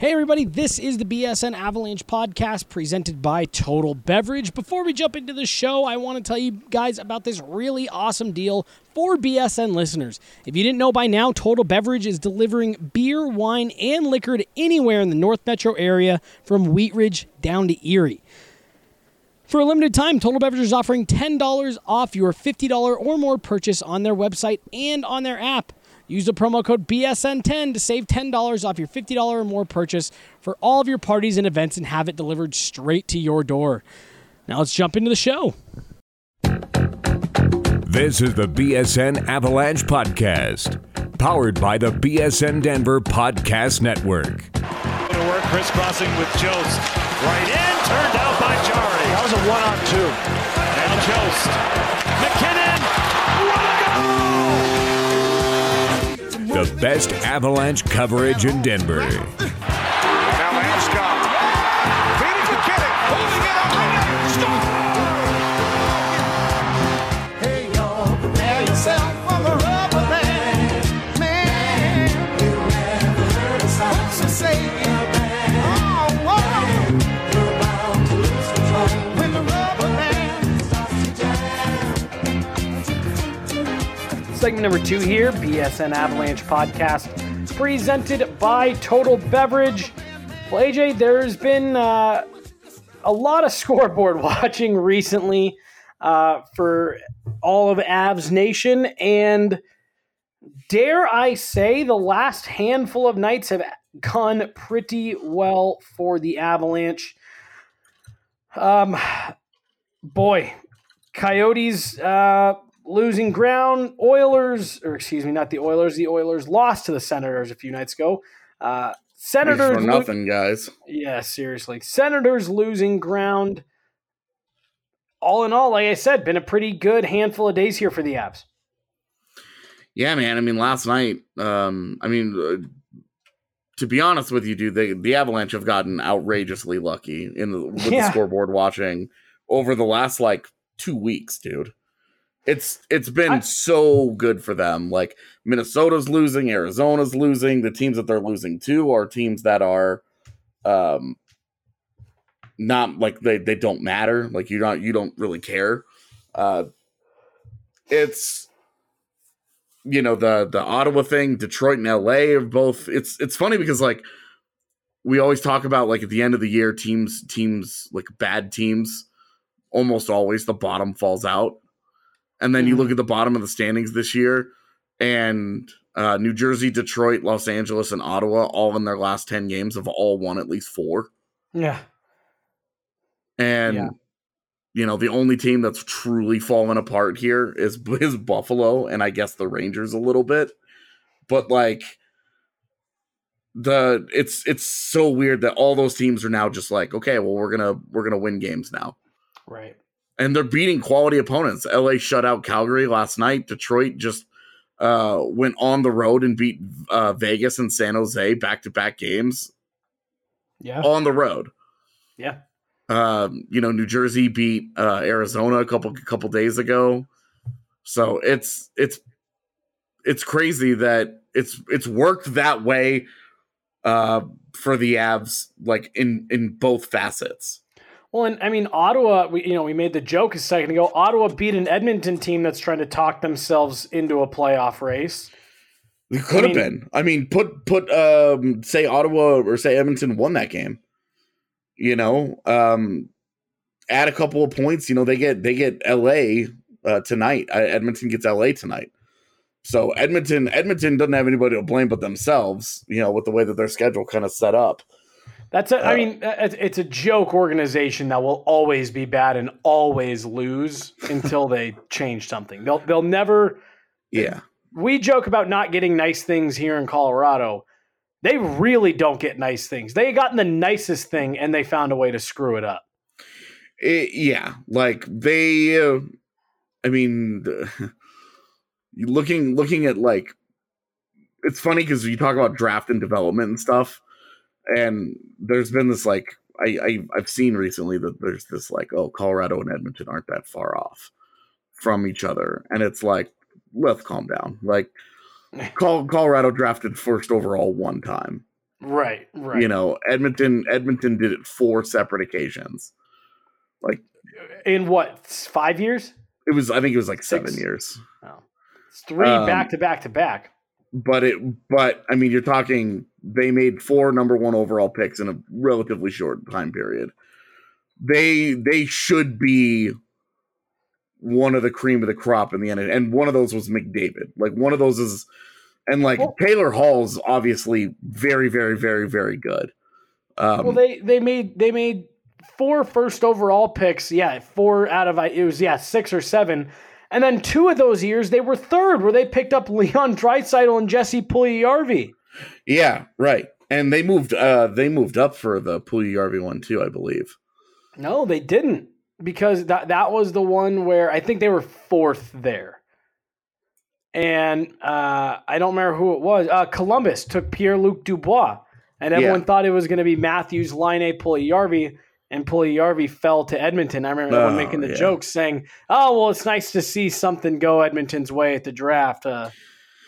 Hey, everybody, this is the BSN Avalanche podcast presented by Total Beverage. Before we jump into the show, I want to tell you guys about this really awesome deal for BSN listeners. If you didn't know by now, Total Beverage is delivering beer, wine, and liquor to anywhere in the North Metro area from Wheat Ridge down to Erie. For a limited time, Total Beverage is offering $10 off your $50 or more purchase on their website and on their app. Use the promo code BSN10 to save $10 off your $50 or more purchase for all of your parties and events and have it delivered straight to your door. Now let's jump into the show. This is the BSN Avalanche Podcast, powered by the BSN Denver Podcast Network. To work, crisscrossing with Jost. Right in, turned out by Jari. That was a one on two. And Jost. The best Avalanche coverage in Denver. Segment number two here, BSN Avalanche podcast, presented by Total Beverage. Well, AJ, there's been uh, a lot of scoreboard watching recently uh, for all of Avs Nation, and dare I say, the last handful of nights have gone pretty well for the Avalanche. Um, boy, Coyotes uh, losing ground. Oilers, or excuse me, not the Oilers. The Oilers lost to the Senators a few nights ago. Uh, Senators for lo- nothing, guys. yeah, seriously. Senators losing ground. All in all, like I said, been a pretty good handful of days here for the Avs. Yeah, man. I mean, last night. Um, I mean, uh, to be honest with you, dude, they, the Avalanche have gotten outrageously lucky in the, with Yeah. the scoreboard watching over the last like two weeks, dude. It's it's been I- so good for them. Like Minnesota's losing, Arizona's losing. The teams that they're losing to are teams that are, um, not like they they don't matter. Like you don't you don't really care. Uh, it's you know the the Ottawa thing, Detroit and LA are both. It's it's funny because like we always talk about like at the end of the year, teams teams like bad teams, almost always the bottom falls out, and then you Mhm. look at the bottom of the standings this year, and uh, New Jersey, Detroit, Los Angeles, and Ottawa, all in their last ten games, have all won at least four, Yeah. and. Yeah. You know, the only team that's truly fallen apart here is is Buffalo, and I guess the Rangers a little bit. But like the it's it's so weird that all those teams are now just like, okay, well we're gonna we're gonna win games now. Right. And they're beating quality opponents. LA shut out Calgary last night. Detroit just uh went on the road and beat uh Vegas and San Jose back to back games Yeah. on the road. Yeah. Um, you know, New Jersey beat uh, Arizona a couple couple days ago. So it's it's it's crazy that it's it's worked that way uh, for the Avs, like in in both facets. Well, and I mean, Ottawa, we, you know, we made the joke a second ago. Ottawa beat an Edmonton team that's trying to talk themselves into a playoff race. It could have mean- been. I mean, put put um, say Ottawa or say Edmonton won that game. You know, um, add a couple of points. You know, they get they get L.A. Uh, tonight. Uh, Edmonton gets L.A. tonight. So Edmonton Edmonton doesn't have anybody to blame but themselves. You know, with the way that their schedule kind of set up. That's a, I Uh, mean, it's a joke organization that will always be bad and always lose until they change something. They'll they'll never. Yeah, We joke about not getting nice things here in Colorado. They really don't get nice things. They gotten the nicest thing and they found a way to screw it up. It- yeah. Like they. Uh, I mean, looking looking at like it's funny because you talk about draft and development and stuff, and there's been this like I, I I've seen recently that there's this like oh Colorado and Edmonton aren't that far off from each other, and it's like let's calm down. Like Colorado drafted first overall one time, Right, right. You know, Edmonton Edmonton did it four separate occasions. Like in what five years? it was, I think it was like seven years. Oh, it's three Um, back to back to back. But it, but I mean, you're talking they made four number one overall picks in a relatively short time period. They they should be one of the cream of the crop in the end, and one of those was McDavid. Like one of those is, and like Well- Taylor Hall's obviously very, very, very, very good. Um, well, they they made they made four first overall picks. Yeah, four out of it was yeah six or seven, and then two of those years they were third, where they picked up Leon Draisaitl and Jesse Puljujärvi. Yeah, right. And they moved uh they moved up for the Puljujärvi one too, I believe. No, they didn't because that that was the one where I think they were fourth there. And uh, I don't remember who it was. Uh, Columbus took Pierre Luc Dubois, and everyone Yeah. thought it was going to be Matthews, Laine, Puljujärvi, and Puljujärvi fell to Edmonton. I remember Oh, making the yeah. jokes saying, "Oh, well, it's nice to see something go Edmonton's way at the draft." Uh,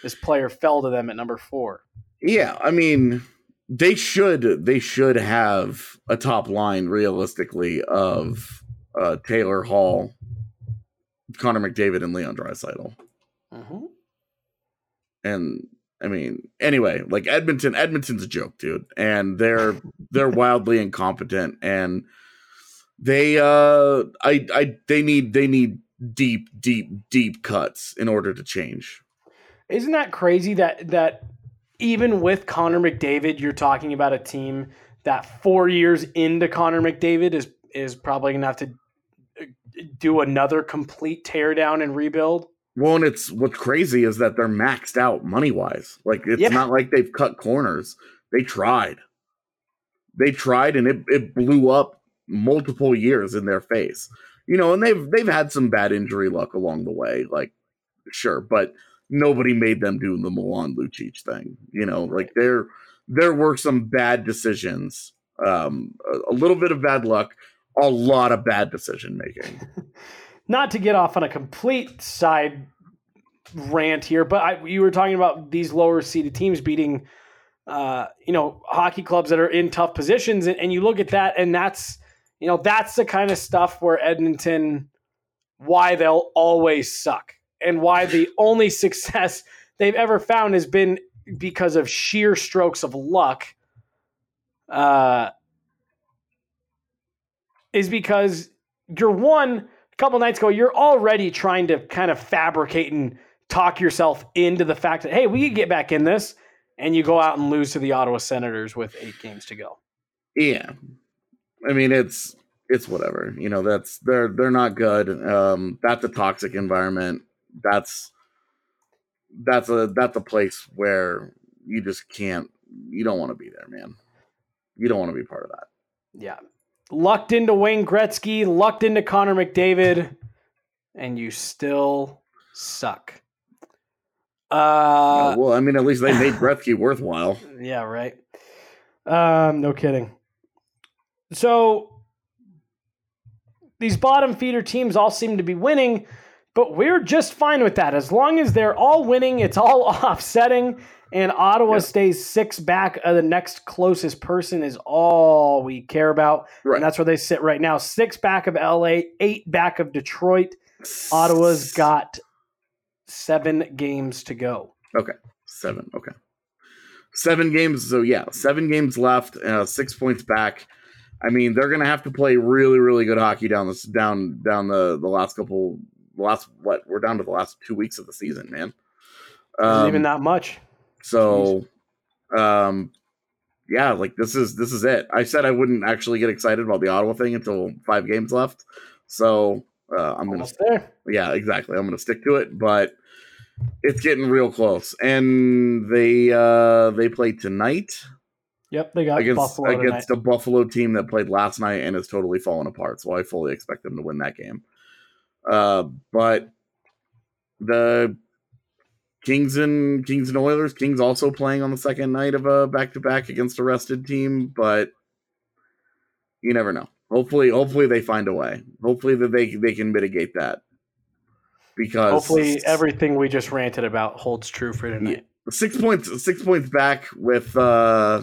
this player fell to them at number four. Yeah, I mean they should they should have a top line realistically of uh Taylor Hall, Connor McDavid, and Leon Draisaitl. Mhm. And I mean, anyway, like Edmonton, Edmonton's a joke, dude, and they're they're wildly incompetent, and they uh, I I they need they need deep deep deep cuts in order to change. Isn't that crazy that that even with Connor McDavid, you're talking about a team that four years into Connor McDavid is is probably gonna have to uh, do another complete teardown and rebuild. Well, and it's what's crazy is that they're maxed out money wise. Like it's Yeah. not like they've cut corners. They tried. They tried and it, it blew up multiple years in their face. You know, and they've they've had some bad injury luck along the way, like sure, but nobody made them do the Milan Lucic thing. You know, like there there were some bad decisions. Um a, a little bit of bad luck, a lot of bad decision making. Not to get off on a complete side rant here, but I, you were talking about these lower seeded teams beating, uh, you know, hockey clubs that are in tough positions, and, and you look at that, and that's, you know, that's the kind of stuff where Edmonton, why they'll always suck, and why the only success they've ever found has been because of sheer strokes of luck. Uh, is because you're one couple nights ago, you're already trying to kind of fabricate and talk yourself into the fact that hey, we could get back in this, and you go out and lose to the Ottawa Senators with eight games to go. Yeah. I mean it's it's whatever. You know, that's they're they're not good. Um that's a toxic environment. That's that's a that's a place where you just can't you don't want to be there, man. You don't want to be part of that. Yeah, lucked into Wayne Gretzky, lucked into Connor McDavid, and you still suck. Uh, Uh, well, I mean, at least they made Gretzky worthwhile. Yeah, right. Um, no kidding. So these bottom feeder teams all seem to be winning, but we're just fine with that. As long as they're all winning, it's all offsetting, and Ottawa Yeah. stays six back of the next closest person is all we care about. Right. And that's where they sit right now. Six back of LA, eight back of Detroit. Ottawa's got seven games to go. Okay. seven. Okay, seven games. So yeah, seven games left. Uh, six points back. I mean, they're gonna have to play really, really good hockey down this down down the the last couple. The last what we're down to the last two weeks of the season, man. Um, even that much. So, um, yeah, like this is this is it. I said I wouldn't actually get excited about the Ottawa thing until five games left. So uh, I'm gonna there. yeah, exactly. I'm to stick to it, but it's getting real close. And they uh they play tonight Yep, they got against Buffalo tonight. against a Buffalo team that played last night and is totally fallen apart. So I fully expect them to win that game. Uh, but the Kings and Kings and Oilers. Kings also playing on the second night of a back to back against a rested team, but you never know. Hopefully, hopefully they find a way. Hopefully that they they can mitigate that because Hopefully, everything we just ranted about holds true for tonight. six points six points back with uh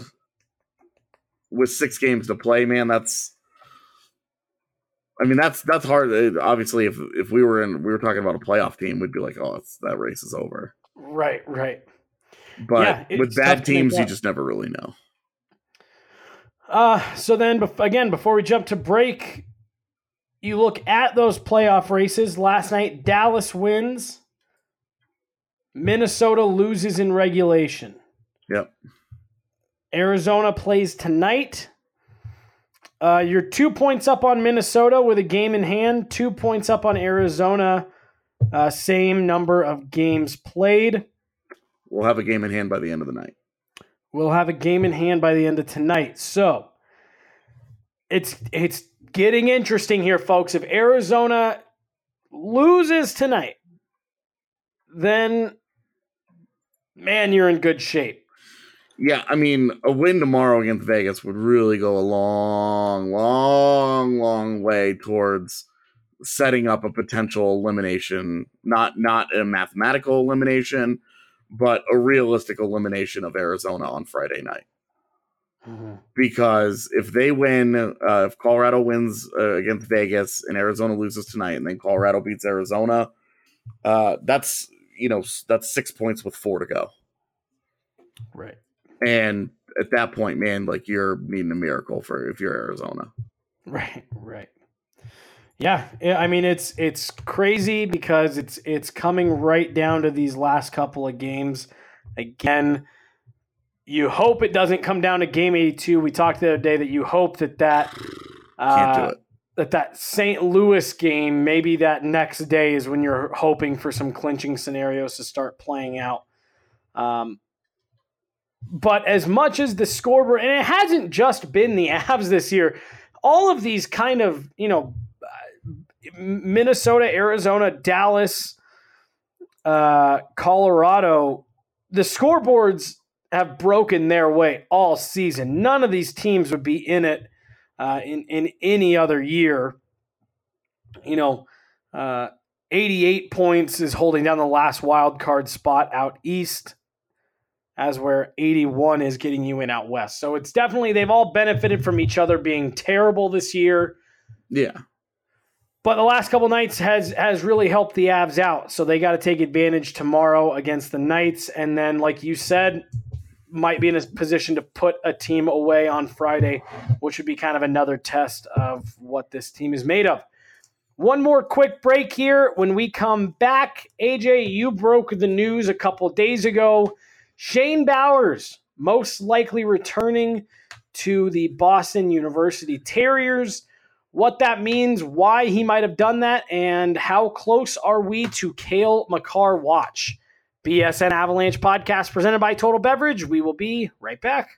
with six games to play, man, that's. I mean, that's that's hard. Obviously, if if we were in, we were talking about a playoff team, we'd be like, oh, that race is over. Right, right. But Yeah, with bad teams, you just never really know. Uh, so then, again, before we jump to break, you look at those playoff races. Last night, Dallas wins. Minnesota loses in regulation. Yep. Arizona plays tonight. Uh, you're two points up on Minnesota with a game in hand, two points up on Arizona, uh, same number of games played. We'll have a game in hand by the end of the night. We'll have a game in hand by the end of tonight. So it's it's getting interesting here, folks. If Arizona loses tonight, then man, you're in good shape. Yeah, I mean, a win tomorrow against Vegas would really go a long, long, long way towards setting up a potential elimination. Not not a mathematical elimination, but a realistic elimination of Arizona on Friday night. Because if they win, uh, if Colorado wins uh, against Vegas and Arizona loses tonight, and then Colorado beats Arizona, uh, that's you know that's six points with four to go. Right. And at that point, man, like you're needing a miracle for if you're Arizona. Right, right. Yeah, I mean it's it's crazy because it's it's coming right down to these last couple of games. Again, you hope it doesn't come down to game 82. We talked the other day that you hope that that uh, that that St. Louis game, maybe that next day is when you're hoping for some clinching scenarios to start playing out. Um, but as much as the scoreboard, and it hasn't just been the Avs this year, all of these kind of, you know, uh, Minnesota, Arizona, Dallas, uh, Colorado, the scoreboards have broken their way all season. None of these teams would be in it uh, in in any other year. You know, uh, 88 points is holding down the last wild card spot out east, as where 81 is getting you in out west. So it's definitely they've all benefited from each other being terrible this year. Yeah. But the last couple nights has has really helped the Avs out. So they got to take advantage tomorrow against the Knights, and then, like you said, might be in a position to put a team away on Friday, which would be kind of another test of what this team is made of. One more quick break here. When we come back, AJ, you broke the news a couple days ago. Shane Bowers most likely returning to the Boston University Terriers what that means, why he might have done that, and how close are we to Cale Makar watch. BSN Avalanche podcast presented by Total Beverage. We will be right back.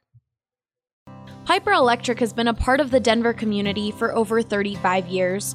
Piper Electric has been a part of the Denver community for over 35 years.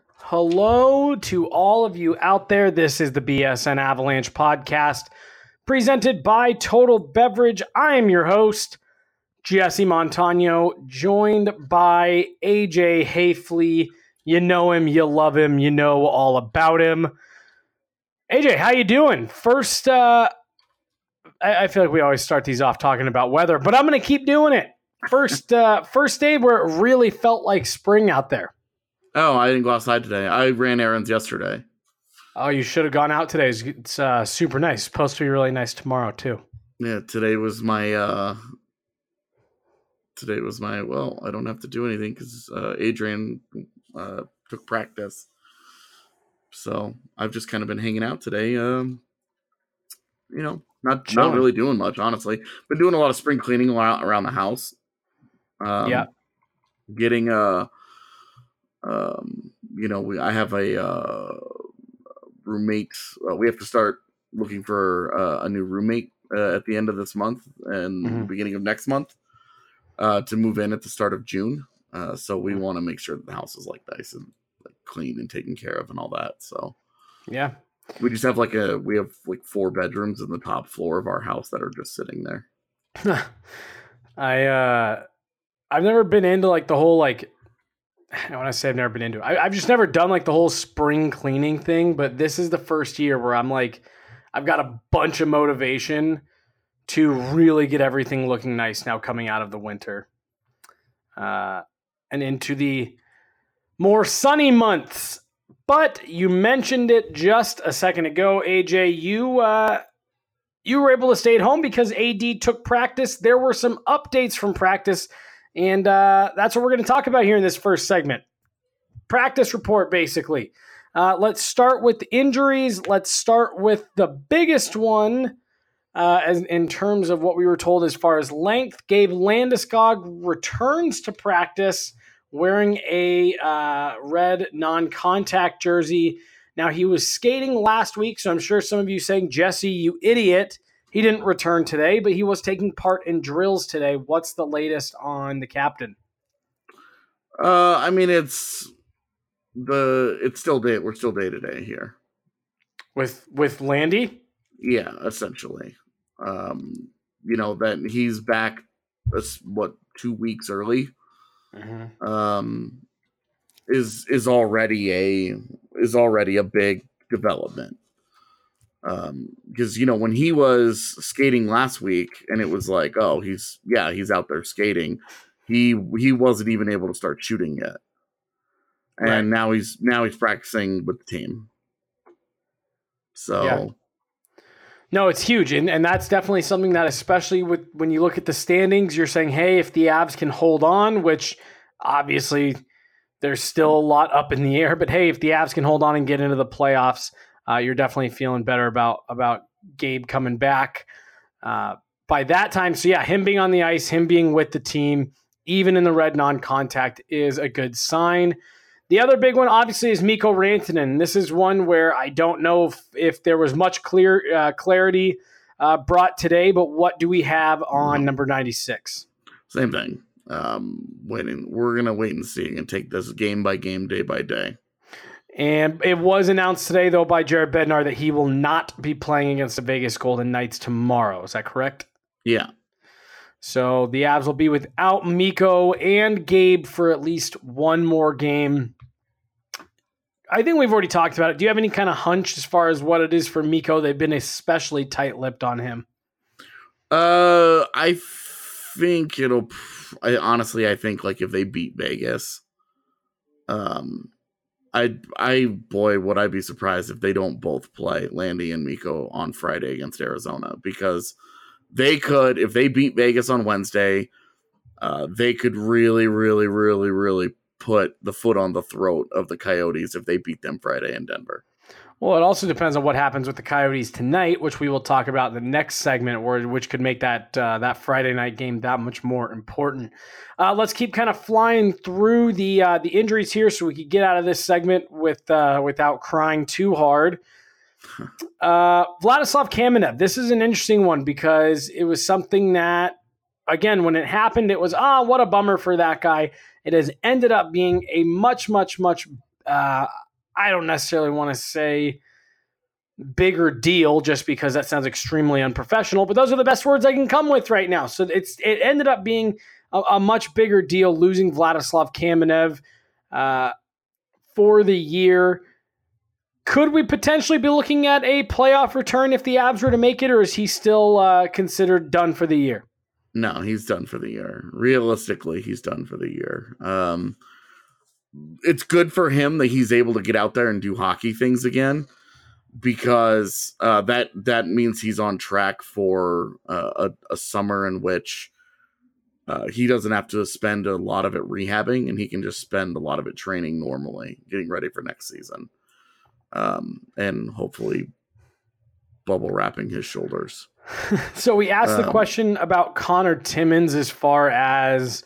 Hello to all of you out there. This is the BSN Avalanche podcast presented by Total Beverage. I am your host, Jesse Montano, joined by AJ Haefele. You know him, you love him, you know all about him. AJ, how you doing? First, uh, I, I feel like we always start these off talking about weather, but I'm going to keep doing it. first uh, first day where it really felt like spring out there. Oh, I didn't go outside today. I ran errands yesterday. Oh, you should have gone out today. It's, it's uh, super nice. Supposed to be really nice tomorrow too. Yeah, today was my uh today was my well, I don't have to do anything cuz uh Adrian uh took practice. So, I've just kind of been hanging out today um you know, not not really doing much, honestly. Been doing a lot of spring cleaning around, the house. Um Yeah. getting a um you know, we I have a uh roommate. Uh, we have to start looking for uh, a new roommate uh, at the end of this month and Mhm. beginning of next month uh, to move in at the start of June. Uh, so we Mm-hmm. want to make sure that the house is like nice and like clean and taken care of and all that. So Yeah. we just have like a we have like four bedrooms in the top floor of our house that are just sitting there. I uh I've never been into like the whole like I want to say I've never been into it. I, I've just never done like the whole spring cleaning thing, but this is the first year where I'm like I've got a bunch of motivation to really get everything looking nice now coming out of the winter. Uh and into the more sunny months. But you mentioned it just a second ago, AJ. You uh you were able to stay at home because AD took practice. There were some updates from practice, and uh, that's what we're going to talk about here in this first segment. Practice report, basically. Uh, let's start with injuries. Let's start with the biggest one uh, as in terms of what we were told as far as length. Gabe Landeskog returns to practice wearing a uh, red non-contact jersey. Now he was skating last week, so I'm sure some of you saying, Jesse, you idiot. He didn't return today, but he was taking part in drills today. What's the latest on the captain? Uh, I mean it's the it's still day we're still day to day here. With with Landy? Yeah, essentially. Um, you know that he's back. What two weeks early? Um, is is already a is already a big development. Um, because you know when he was skating last week, and it was like, oh, he's yeah, he's out there skating. He he wasn't even able to start shooting yet, and Right. now he's now he's practicing with the team. So. Yeah. No, it's huge, and and that's definitely something that, especially with when you look at the standings, you're saying, hey, if the Avs can hold on, which obviously there's still a lot up in the air, but hey, if the Avs can hold on and get into the playoffs, uh, you're definitely feeling better about about Gabe coming back uh, by that time. So yeah, him being on the ice, him being with the team, even in the red non-contact, is a good sign. The other big one, obviously, is Mikko Rantanen. This is one where I don't know if, if there was much clear uh, clarity uh, brought today, but what do we have on number 96? Same thing. Um, waiting. We're gonna wait and see and take this game by game, day by day. And it was announced today, though, by Jared Bednar that he will not be playing against the Vegas Golden Knights tomorrow. Is that correct? Yeah. So the Avs will be without Mikko and Gabe for at least one more game. I think we've already talked about it. Do you have any kind of hunch as far as what it is for Mikko? They've been especially tight lipped on him. Uh, I think it'll. I honestly, I think like if they beat Vegas, um, I, I boy, would I be surprised if they don't both play Landy and Mikko on Friday against Arizona because they could if they beat Vegas on Wednesday, uh, they could really, really, really, really put the foot on the throat of the Coyotes if they beat them Friday in Denver. Well, it also depends on what happens with the Coyotes tonight, which we will talk about in the next segment, where which could make that uh, that Friday night game that much more important. Uh, let's keep kind of flying through the uh, the injuries here, so we could get out of this segment with uh, without crying too hard. Uh, Vladislav Kamenev. This is an interesting one because it was something that, again, when it happened, it was ah, what a bummer for that guy. It has ended up being a much, much, much. Uh, I don't necessarily want to say bigger deal just because that sounds extremely unprofessional, but those are the best words I can come with right now. So it's it ended up being a, a much bigger deal losing Vladislav Kamenev uh, for the year. Could we potentially be looking at a playoff return if the Avs were to make it, or is he still uh, considered done for the year? No, he's done for the year. Realistically, he's done for the year. Um, it's good for him that he's able to get out there and do hockey things again because uh, that that means he's on track for uh, a, a summer in which uh, he doesn't have to spend a lot of it rehabbing and he can just spend a lot of it training normally, getting ready for next season, um, and hopefully bubble wrapping his shoulders. So we asked the Um, question about Connor Timmins as far as,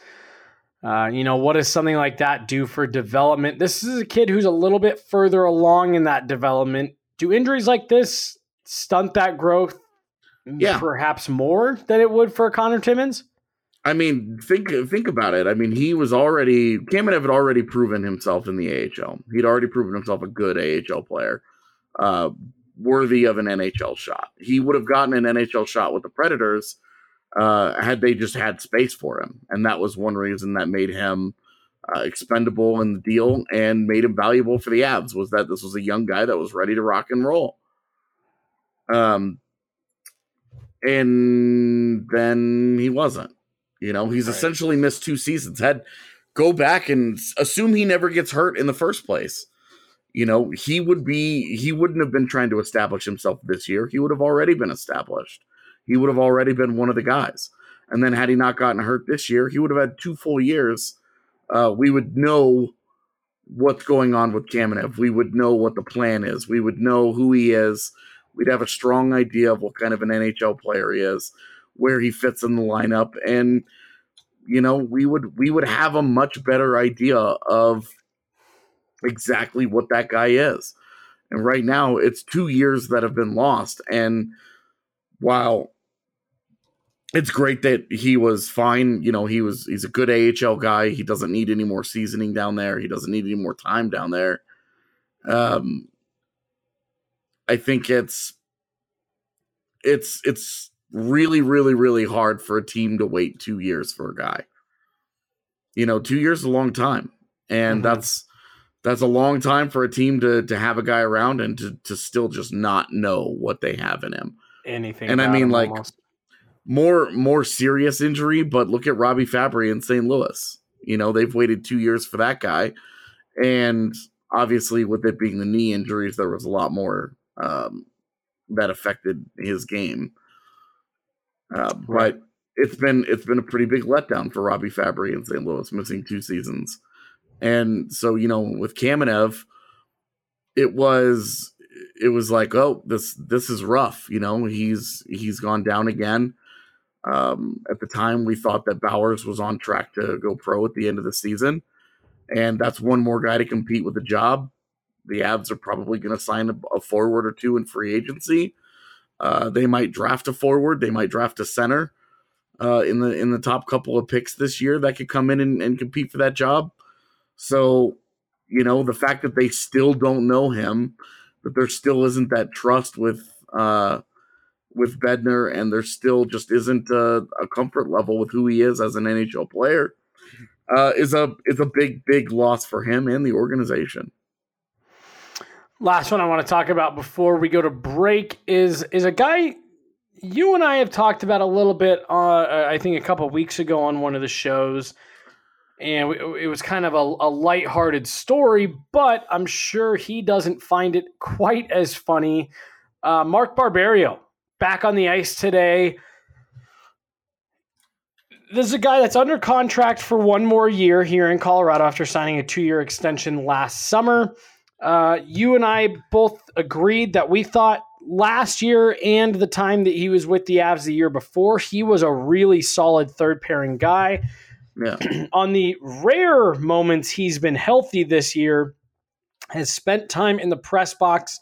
uh, you know, what does something like that do for development? This is a kid who's a little bit further along in that development. Do injuries like this stunt that growth? Yeah. perhaps more than it would for Connor Timmins. I mean, think think about it. I mean, he was already Kamenev had already proven himself in the AHL. He'd already proven himself a good AHL player, uh, worthy of an NHL shot. He would have gotten an NHL shot with the Predators uh, had they just had space for him, and that was one reason that made him uh, expendable in the deal and made him valuable for the Avs. Was that this was a young guy that was ready to rock and roll. Um, and then he wasn't. You know, he's Right. essentially missed two seasons. Had go back and assume he never gets hurt in the first place. You know, he would be he wouldn't have been trying to establish himself this year. He would have already been established. He would have already been one of the guys. And then had he not gotten hurt this year, he would have had two full years. Uh, we would know what's going on with Kamenev. We would know what the plan is. We would know who he is. We'd have a strong idea of what kind of an NHL player he is, where he fits in the lineup, and you know, we would we would have a much better idea of exactly what that guy is. And right now, it's two years that have been lost. And while it's great that he was fine, you know, he was he's a good AHL guy. He doesn't need any more seasoning down there. He doesn't need any more time down there. Um, I think it's it's it's really, really, really hard for a team to wait two years for a guy. You know, two years is a long time, and Mhm. that's that's a long time for a team to to have a guy around and to to still just not know what they have in him. Anything, And I mean, like, almost. More more serious injury, but look at Robbie Fabbri in St. Louis. You know, they've waited two years for that guy, and obviously, with it being the knee injuries, there was a lot more um, that affected his game. Uh, Right. But it's been it's been a pretty big letdown for Robbie Fabbri in St. Louis, missing two seasons. And so, you know, with Kamenev, it was it was like, oh, this this is rough. You know, he's he's gone down again. Um, at the time, we thought that Bowers was on track to go pro at the end of the season, and that's one more guy to compete with the job. The Avs are probably going to sign a, a forward or two in free agency. Uh, they might draft a forward. They might draft a center uh, in the in the top couple of picks this year that could come in and, and compete for that job. So, you know, the fact that they still don't know him, that there still isn't that trust with uh, with Bednar, and there still just isn't a, a comfort level with who he is as an NHL player, uh, is a is a big big loss for him and the organization. Last one I want to talk about before we go to break is is a guy you and I have talked about a little bit. Uh, I think a couple weeks ago on one of the shows, and it was kind of a, a lighthearted story, but I'm sure he doesn't find it quite as funny. Uh, Mark Barberio back on the ice today. This is a guy that's under contract for one more year here in Colorado after signing a two year extension last summer. Uh, you and I both agreed that we thought last year and the time that he was with the Avs the year before, he was a really solid third pairing guy. Yeah, On the rare moments he's been healthy this year, has spent time in the press box.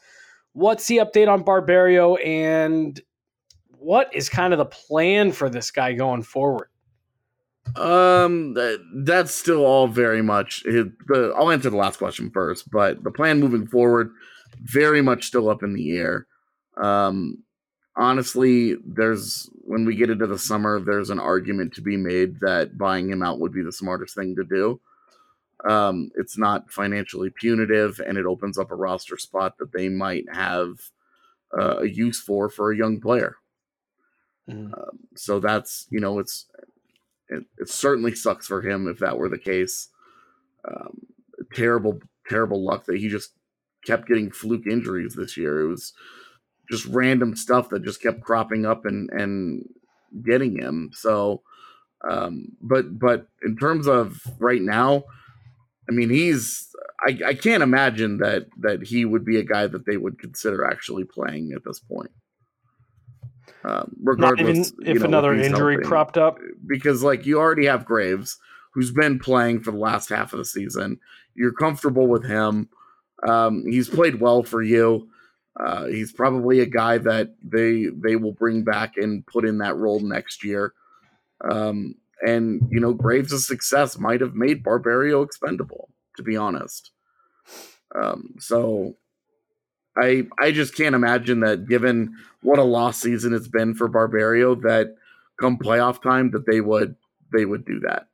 What's the update on Barberio and what is kind of the plan for this guy going forward? um, that, that's still all very much. It, the, I'll answer the last question first, but the plan moving forward, very much still up in the air. Um, honestly, there's when we get into the summer, there's an argument to be made that buying him out would be the smartest thing to do. Um, it's not financially punitive, and it opens up a roster spot that they might have uh, a use for for a young player. Mhm. Um, so that's you know it's it, it certainly sucks for him if that were the case. Um, terrible, terrible luck that he just kept getting fluke injuries this year. It was just random stuff that just kept cropping up and and getting him. So, um, but but in terms of right now, I mean, he's I, I can't imagine that that he would be a guy that they would consider actually playing at this point. Um, regardless, if know, another injury healthy. cropped up. because like you already have Graves, who's been playing for the last half of the season. You're comfortable with him. Um, he's played well for you. Uh, he's probably a guy that they they will bring back and put in that role next year. Um, and you know, Graves' success might have made Barberio expendable, to be honest. Um, so I I just can't imagine that given what a lost season it's been for Barberio that come playoff time that they would they would do that.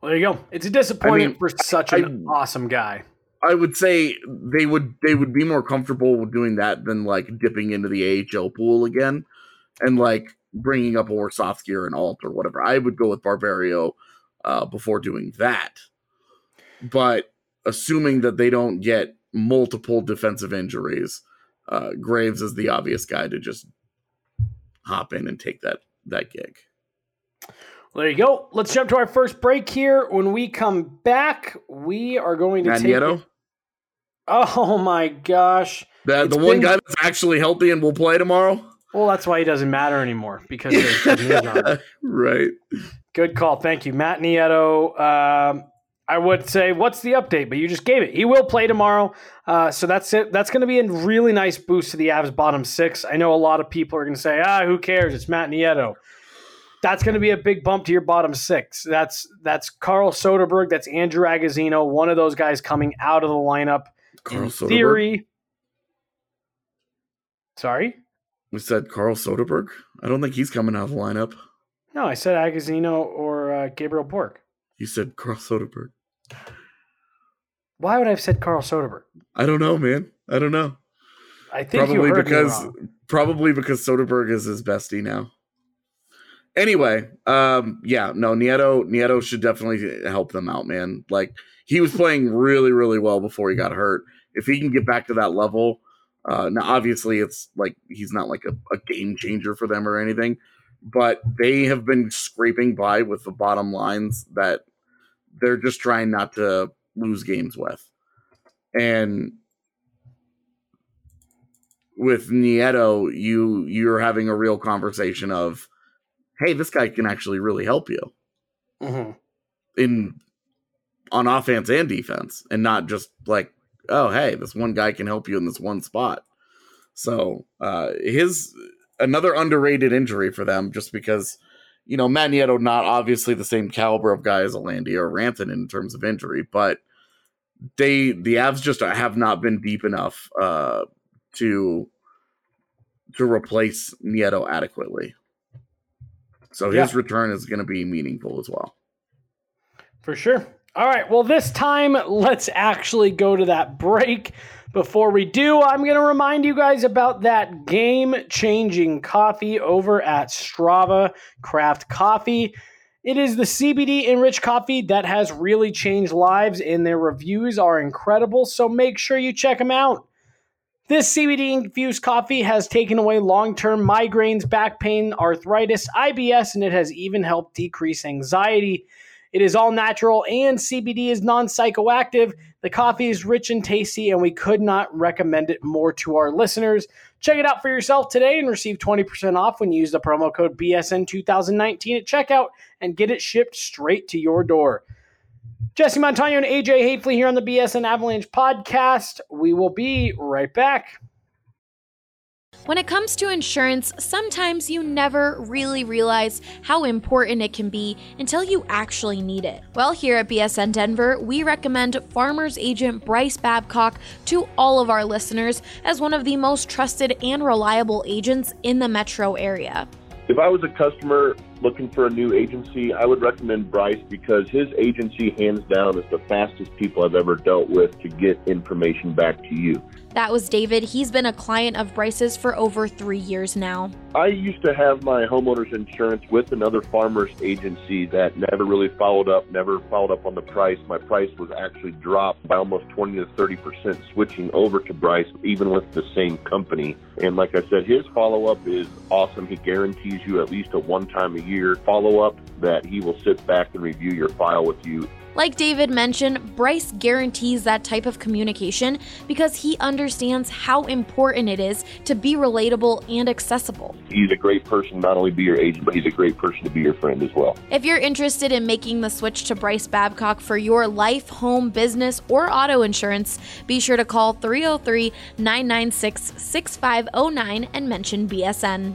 Well, there you go. It's a disappointment mean, for such I- an awesome guy. I would say they would they would be more comfortable with doing that than like dipping into the AHL pool again and like bringing up a Warsofsky or an alt or whatever. I would go with Barberio uh, before doing that. But assuming that they don't get multiple defensive injuries, uh, Graves is the obvious guy to just hop in and take that that gig. Well, there you go. Let's jump to our first break here. When we come back, we are going to take. Oh my gosh! the, the one been- guy that's actually healthy and will play tomorrow. Well, that's why he doesn't matter anymore because there's news on it. right. Good call. Thank you, Matt Nieto. Um, I would say, what's the update? But you just gave it. He will play tomorrow. Uh, so that's it. That's going to be a really nice boost to the Avs bottom six. I know a lot of people are going to say, ah, who cares? It's Matt Nieto. That's going to be a big bump to your bottom six. That's that's Carl Soderberg. That's Andrew Agozzino. One of those guys coming out of the lineup. Carl in Soderberg. theory. Sorry? We said Carl Soderberg. I don't think he's coming out of the lineup. No, I said Agozzino or uh, Gabriel Bourque. You said Carl Soderberg. Why would I have said Carl Soderberg? I don't know, man. I don't know. I think you Probably because wrong. probably because Soderberg is his bestie now. Anyway, um, yeah, no, Nieto Nieto should definitely help them out, man. Like he was playing really, really well before he got hurt. If he can get back to that level, uh, now obviously it's like he's not like a, a game changer for them or anything, but they have been scraping by with the bottom lines that they're just trying not to lose games with. And with Nieto, you you're having a real conversation of, hey, this guy can actually really help you Mhm. in on offense and defense, and not just like, oh, hey, this one guy can help you in this one spot. So uh, his another underrated injury for them, just because you know Matt Nieto not obviously the same caliber of guy as a Landy or Rantanen in terms of injury, but they the Avs just have not been deep enough uh, to to replace Nieto adequately. So his Yeah. return is going to be meaningful as well. For sure. All right. Well, this time, let's actually go to that break. Before we do, I'm going to remind you guys about that game changing coffee over at Strava Craft Coffee. It is the CBD enriched coffee that has really changed lives, and their reviews are incredible. So make sure you check them out. This CBD infused coffee has taken away long term migraines, back pain, arthritis, IBS, and it has even helped decrease anxiety. It is all natural and CBD is non psychoactive. The coffee is rich and tasty, and we could not recommend it more to our listeners. Check it out for yourself today and receive 20% off when you use the promo code BSN2019 at checkout and get it shipped straight to your door. Jesse Montano and AJ Haefele here on the BSN Avalanche podcast. We will be right back. When it comes to insurance, sometimes you never really realize how important it can be until you actually need it. Well, here at BSN Denver, we recommend Farmers Agent Bryce Babcock to all of our listeners as one of the most trusted and reliable agents in the metro area. If I was a customer looking for a new agency, I would recommend Bryce because his agency, hands down, is the fastest people I've ever dealt with to get information back to you. That was David. He's been a client of Bryce's for over three years now. I used to have my homeowner's insurance with another farmer's agency that never really followed up, never followed up on the price. My price was actually dropped by almost 20 to 30 percent switching over to Bryce, even with the same company. And like I said, his follow up is awesome. He guarantees you at least a one time a year follow up that he will sit back and review your file with you like David mentioned, Bryce guarantees that type of communication because he understands how important it is to be relatable and accessible. He's a great person, not only be your agent, but he's a great person to be your friend as well. If you're interested in making the switch to Bryce Babcock for your life, home, business, or auto insurance, be sure to call 303 996 6509 and mention BSN.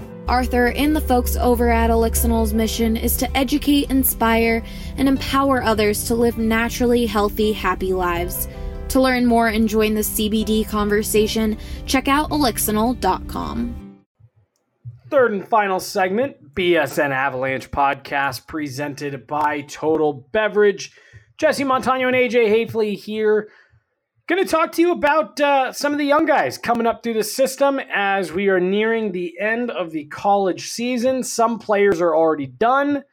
Arthur and the folks over at Elixinol's mission is to educate, inspire, and empower others to live naturally healthy, happy lives. To learn more and join the CBD conversation, check out elixinol.com. Third and final segment BSN Avalanche podcast presented by Total Beverage. Jesse Montano and AJ Haefele here Going to talk to you about uh, some of the young guys coming up through the system as we are nearing the end of the college season. Some players are already done,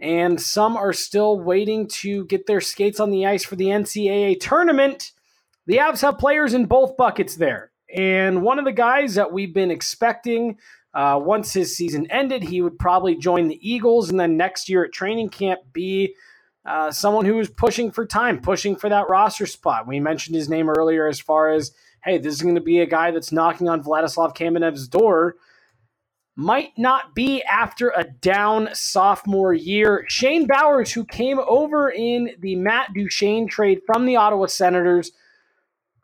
and some are still waiting to get their skates on the ice for the NCAA tournament. The Avs have players in both buckets there. And one of the guys that we've been expecting uh, once his season ended, he would probably join the Eagles and then next year at training camp be uh, someone who is pushing for time, pushing for that roster spot. We mentioned his name earlier as far as, hey, this is going to be a guy that's knocking on Vladislav Kamenev's door. Might not be after a down sophomore year. Shane Bowers, who came over in the Matt Duchene trade from the Ottawa Senators.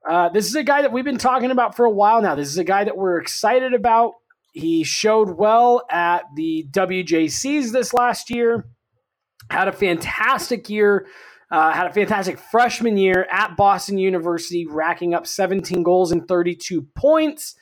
Uh, this is a guy that we've been talking about for a while now. This is a guy that we're excited about. He showed well at the WJCs this last year had a fantastic year. Uh, had a fantastic freshman year at Boston University, racking up 17 goals and 32 points.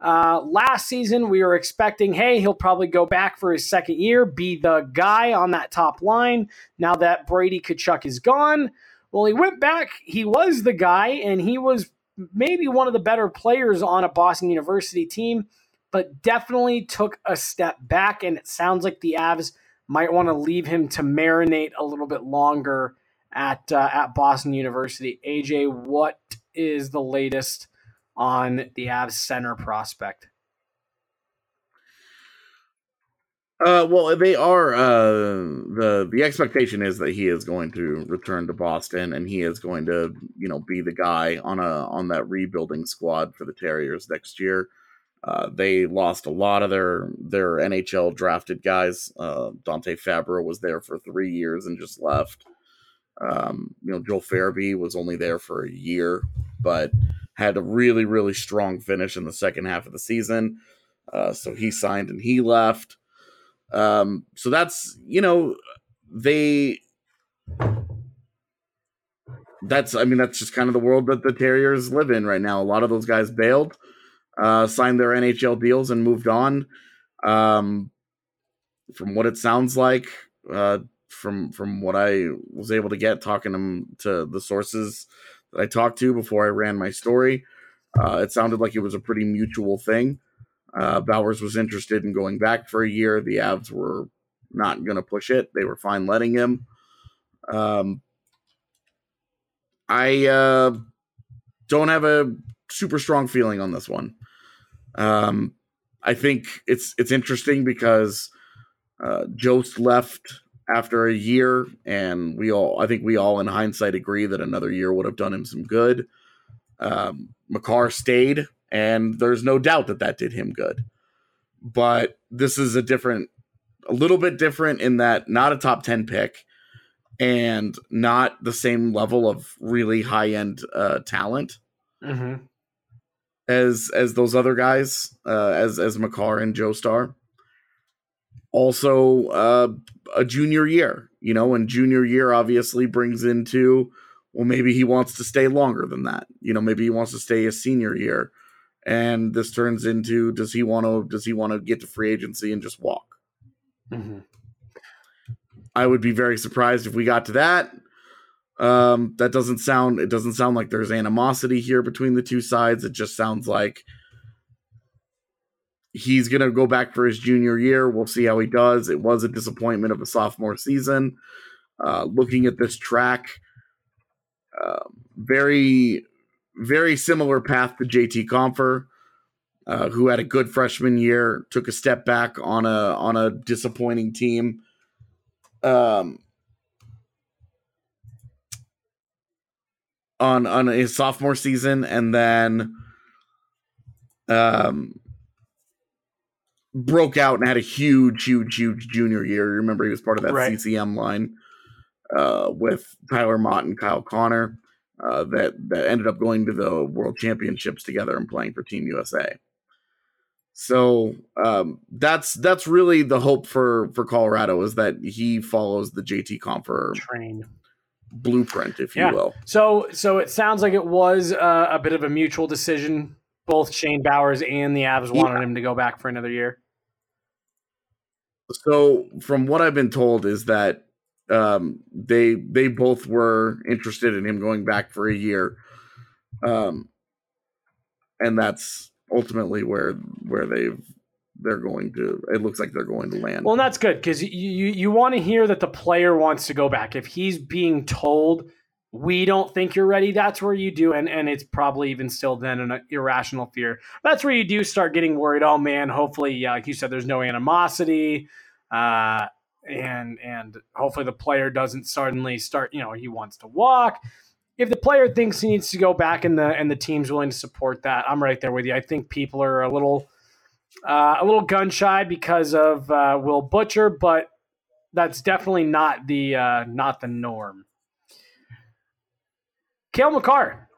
Uh, last season, we were expecting, hey, he'll probably go back for his second year, be the guy on that top line. Now that Brady Tkachuk is gone, well, he went back. He was the guy, and he was maybe one of the better players on a Boston University team, but definitely took a step back. And it sounds like the Avs might want to leave him to marinate a little bit longer at uh, at Boston University. AJ, what is the latest on the Avs center prospect? Uh, well, they are. Uh, the The expectation is that he is going to return to Boston, and he is going to, you know, be the guy on a on that rebuilding squad for the Terriers next year. Uh, they lost a lot of their their NHL drafted guys. Uh, Dante Fabro was there for three years and just left. Um, you know, Joel Farabee was only there for a year, but had a really really strong finish in the second half of the season. Uh, so he signed and he left. Um, so that's you know they. That's I mean that's just kind of the world that the Terriers live in right now. A lot of those guys bailed uh, signed their NHL deals and moved on. Um, from what it sounds like, uh, from from what I was able to get talking to, to the sources that I talked to before I ran my story, uh, it sounded like it was a pretty mutual thing. Uh, Bowers was interested in going back for a year. The Avs were not going to push it. They were fine letting him. Um, I uh, don't have a super strong feeling on this one. Um, I think it's it's interesting because uh, Jost left after a year, and we all I think we all in hindsight agree that another year would have done him some good. Um, Makar stayed, and there's no doubt that that did him good. But this is a different, a little bit different in that not a top ten pick, and not the same level of really high end uh, talent Mm-hmm. As as those other guys, uh, as as Makar and Jost. Also, uh, a junior year, you know, and junior year obviously brings into well, maybe he wants to stay longer than that. You know, maybe he wants to stay a senior year, and this turns into does he want to does he want to get to free agency and just walk? Mm-hmm. I would be very surprised if we got to that. Um, that doesn't sound. It doesn't sound like there's animosity here between the two sides. It just sounds like he's gonna go back for his junior year. We'll see how he does. It was a disappointment of a sophomore season. Uh, looking at this track, uh, very, very similar path to JT Compher, uh, who had a good freshman year, took a step back on a on a disappointing team. Um, on on his sophomore season and then um broke out and had a huge huge huge junior year remember he was part of that Right. ccm line uh with tyler Motte and kyle connor uh that that ended up going to the world championships together and playing for team usa so um that's that's really the hope for for colorado is that he follows the jt Compher Train. Blueprint if you Yeah. will So, so it sounds like it was uh, a bit of a mutual decision. Both Shane Bowers and the Avs wanted him to go back for another year. So, from what I've been told, is that um, they they both were interested in him going back for a year, um, and that's ultimately where where they've they're going to. It looks like they're going to land. Well, that's good because you you, you want to hear that the player wants to go back. If he's being told we don't think you're ready, that's where you do, and and it's probably even still then an irrational fear. That's where you do start getting worried. Oh man, hopefully, yeah, like you said, there's no animosity, uh, and and hopefully the player doesn't suddenly start. You know, he wants to walk. If the player thinks he needs to go back and the and the team's willing to support that, I'm right there with you. I think people are a little uh, a little gun shy because of uh, Will Butcher, but that's definitely not the uh, not the norm. Cale Makar,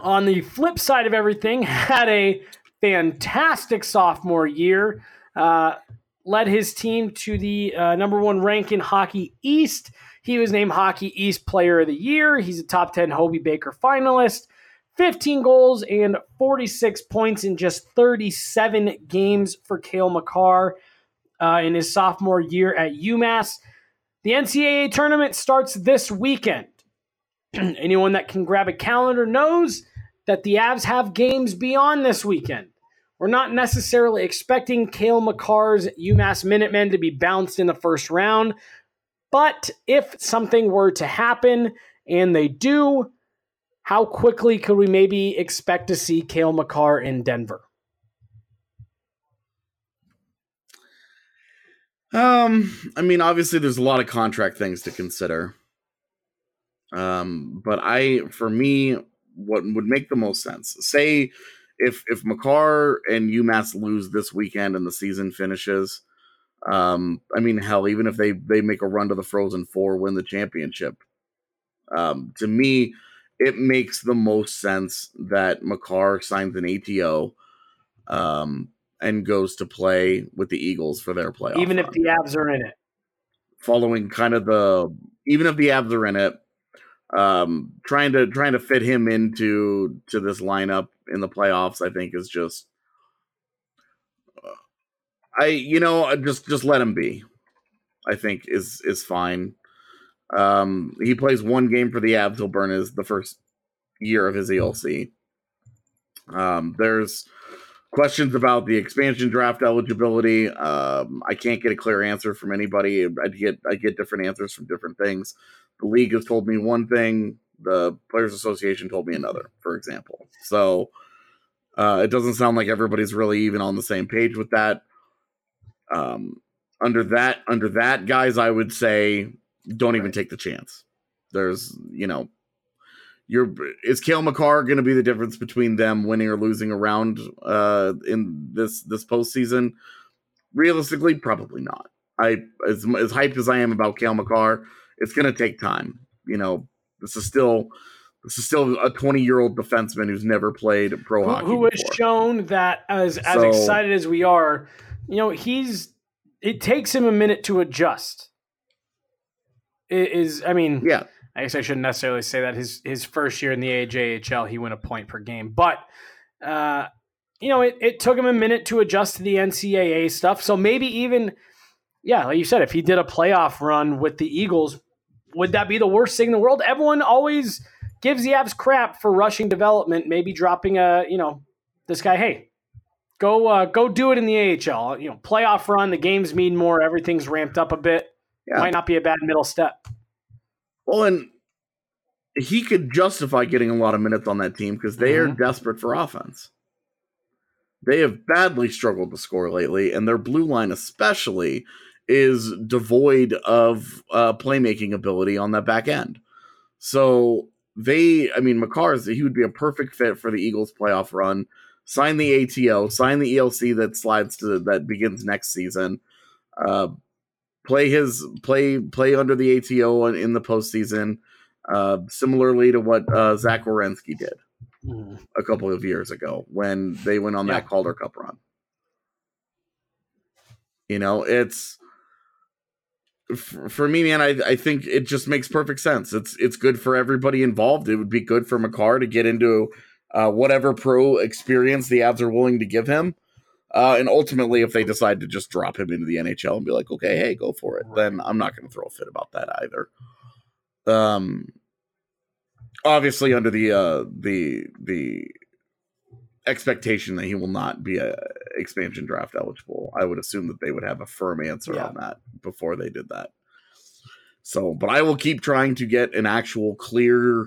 on the flip side of everything, had a fantastic sophomore year. Uh, led his team to the uh, number one rank in Hockey East. He was named Hockey East Player of the Year. He's a top 10 Hobey Baker finalist. 15 goals and 46 points in just 37 games for Cale Makar uh, in his sophomore year at UMass. The NCAA tournament starts this weekend. Anyone that can grab a calendar knows that the Avs have games beyond this weekend. We're not necessarily expecting Cale Makar's UMass Minutemen to be bounced in the first round, but if something were to happen and they do, how quickly could we maybe expect to see Cale Makar in Denver? Um, I mean, obviously, there's a lot of contract things to consider. Um, but I, for me, what would make the most sense? Say if if Makar and UMass lose this weekend and the season finishes, um, I mean, hell, even if they they make a run to the Frozen Four, win the championship, um, to me, it makes the most sense that Makar signs an ATO, um, and goes to play with the Eagles for their playoff. Even if run the Avs are in it. following kind of the even if the Avs are in it um trying to trying to fit him into to this lineup in the playoffs i think is just uh, i you know just just let him be i think is is fine um he plays one game for the Avs he'll burn his the first year of his elc um there's questions about the expansion draft eligibility. Um, I can't get a clear answer from anybody. I get I get different answers from different things. The league has told me one thing. The Players Association told me another. For example, so uh, it doesn't sound like everybody's really even on the same page with that. Um, under that under that guys, I would say don't even take the chance. There's you know you're is Cale Makar going to be the difference between them winning or losing a round uh, in this this postseason? Realistically, probably not. I as as hyped as I am about Cale Makar, it's going to take time. You know, this is still this is still a 20 year old defenseman who's never played pro Who, hockey. who has before. shown that as as So- excited as we are, you know, he's it takes him a minute to adjust. It is I mean, yeah, I guess I shouldn't necessarily say that his his first year in the AJHL he went a point per game, but uh, you know it, it took him a minute to adjust to the NCAA stuff. So maybe even yeah, like you said, if he did a playoff run with the Eagles, would that be the worst thing in the world? Everyone always gives the Avs crap for rushing development, maybe dropping a you know this guy hey. Go, uh, go do it in the AHL. You know, playoff run. The games mean more. Everything's ramped up a bit. Yeah. Might not be a bad middle step. Well, and he could justify getting a lot of minutes on that team because they are Mhm. desperate for offense. They have badly struggled to score lately, and their blue line, especially, is devoid of uh, playmaking ability on that back end. So they, I mean, Makar's he would be a perfect fit for the Eagles' playoff run. Sign the ATO, sign the ELC that slides to that begins next season. Uh, play his play play under the ATO in- in the postseason, uh, similarly to what uh, Zach Werenski did a couple of years ago when they went on that Calder Cup run. You know, it's for me, man. I I think it just makes perfect sense. It's it's good for everybody involved. It would be good for Makar to get into uh, whatever pro experience the Avs are willing to give him. Uh, and ultimately, if they decide to just drop him into the NHL and be like, okay, hey, go for it, then I'm not going to throw a fit about that either. Um, obviously, under the uh, the the expectation that he will not be a expansion draft eligible, I would assume that they would have a firm answer Yeah. on that before they did that. So, but I will keep trying to get an actual clear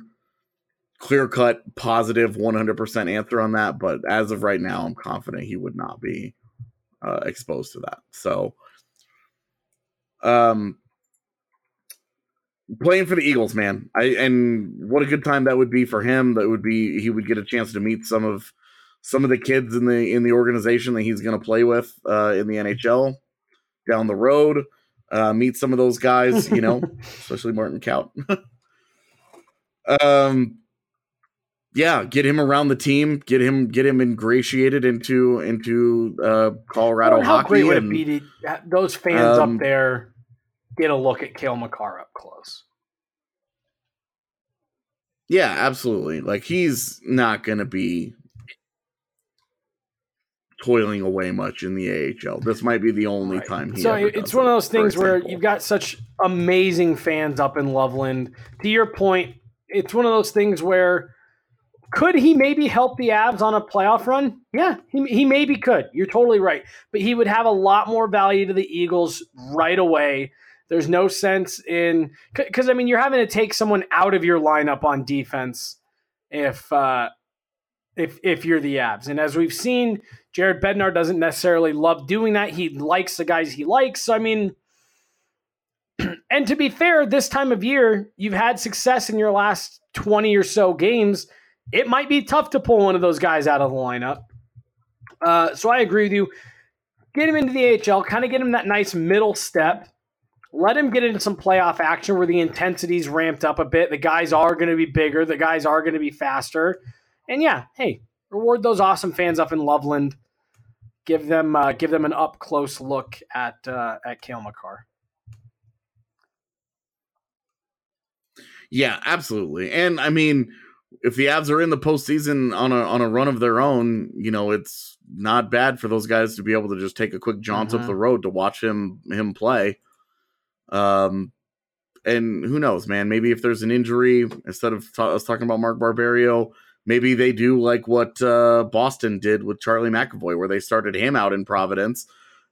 clear cut positive 100% answer on that but as of right now i'm confident he would not be uh, exposed to that. So um playing for the eagles man. I and what a good time that would be for him. That would be he would get a chance to meet some of some of the kids in the in the organization that he's going to play with uh in the nhl down the road uh meet some of those guys you know especially martin Kaut um yeah, get him around the team, get him get him ingratiated into into uh Colorado Well, how hockey. great would it be to those fans Um, up there get a look at Cale Makar up close? Yeah, absolutely. Like he's not going to be toiling away much in the AHL. This might be the only time he. so it's one of those things where you've got such amazing fans up in Loveland. To your point, it's one of those things where could he maybe help the Avs on a playoff run? Yeah, he, he maybe could. You're totally right. But he would have a lot more value to the Eagles right away. There's no sense in because I mean you're having to take someone out of your lineup on defense if uh, if if you're the Avs. And as we've seen, Jared Bednar doesn't necessarily love doing that. He likes the guys he likes. So, I mean, and to be fair, this time of year, you've had success in your last 20 or so games. It might be tough to pull one of those guys out of the lineup. Uh, so I agree with you. Get him into the AHL, kind of get him that nice middle step. Let him get into some playoff action where the intensity's ramped up a bit. The guys are going to be bigger. The guys are going to be faster. And yeah, hey, reward those awesome fans up in Loveland. Give them uh, give them an up close look at uh, at Cale Makar. Yeah, absolutely. And I mean, if the Avs are in the postseason on a on a run of their own, you know, it's not bad for those guys to be able to just take a quick jaunt Mhm. up the road to watch him him play. Um, and who knows, man? Maybe if there's an injury, instead of ta- us talking about Mark Barberio, maybe they do like what uh, Boston did with Charlie McAvoy, where they started him out in Providence,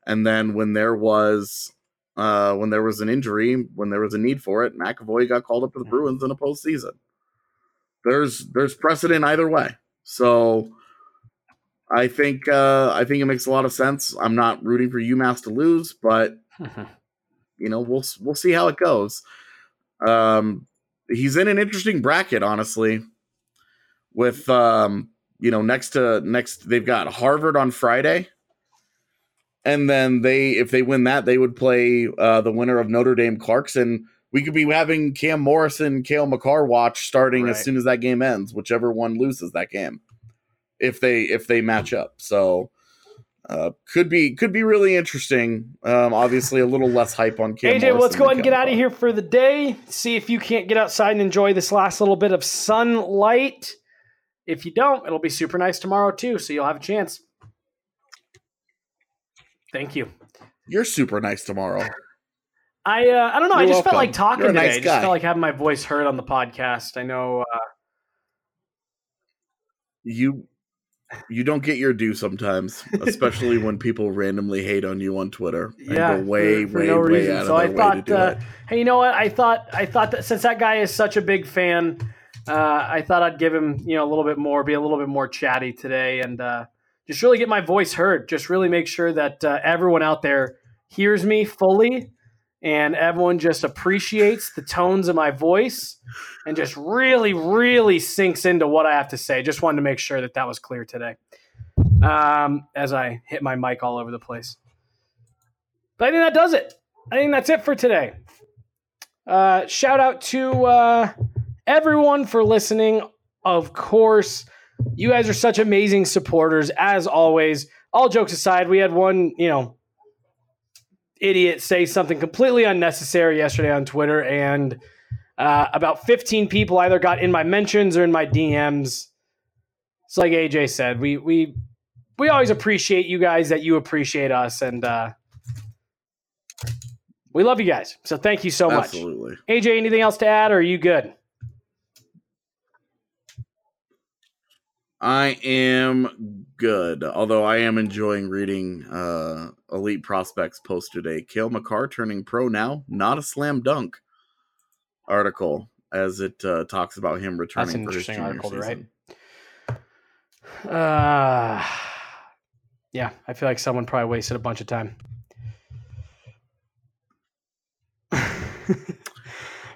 and then when there was uh, when there was an injury, when there was a need for it, McAvoy got called up to the Bruins in a postseason. There's there's precedent either way, so I think uh, I think it makes a lot of sense. I'm not rooting for UMass to lose, but you know we'll we'll see how it goes. Um, he's in an interesting bracket, honestly. With um, you know, next to next, they've got Harvard on Friday, and then they, if they win that, they would play uh, the winner of Notre Dame Clarkson. We could be having Cam Morrison, Cale Makar watch starting Right. as soon as that game ends, whichever one loses that game, if they if they match up. So. Uh, could be could be really interesting. Um, obviously, a little less hype on Cam. AJ, well, let's go ahead and get out of here for the day. See if you can't get outside and enjoy this last little bit of sunlight. If you don't, it'll be super nice tomorrow too, so you'll have a chance. Thank you. You're super nice tomorrow. I uh, I don't know. I You're just felt like talking You're today. nice I just felt like having my voice heard on the podcast. I know. Uh, you you don't get your due sometimes, especially when people randomly hate on you on Twitter. and yeah, go way, for, for way, no way reason. out So of I their way to thought, do uh, it. hey, you know what? I thought I thought that since that guy is such a big fan, uh, I thought I'd give him you know a little bit more, be a little bit more chatty today, and uh, just really get my voice heard. Just really make sure that uh, everyone out there hears me fully, and everyone just appreciates the tones of my voice, and just really, really sinks into what I have to say. Just wanted to make sure that that was clear today. Um, as I hit my mic all over the place. But I think that does it. I think that's it for today. Uh, shout out to uh, everyone for listening. Of course, you guys are such amazing supporters, as always. All jokes aside, we had one, you know, idiot say something completely unnecessary yesterday on Twitter, and uh, about 15 people either got in my mentions or in my DMs. It's like AJ said, we we we always appreciate you guys that you appreciate us, and uh, we love you guys. So thank you so much. AJ, anything else to add, or are you good? I am good, although I am enjoying reading uh, Elite Prospects post today. Cale Makar turning pro now, not a slam dunk article, as it uh, talks about him returning. an for his interesting junior article to write. Uh, yeah, I feel like someone probably wasted a bunch of time.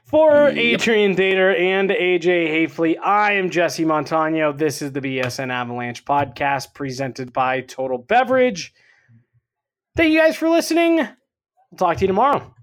For Yep. Adrian Dater and AJ Haefele, I am Jesse Montano. This is the BSN Avalanche podcast presented by Total Beverage. Thank you guys for listening. We'll talk to you tomorrow.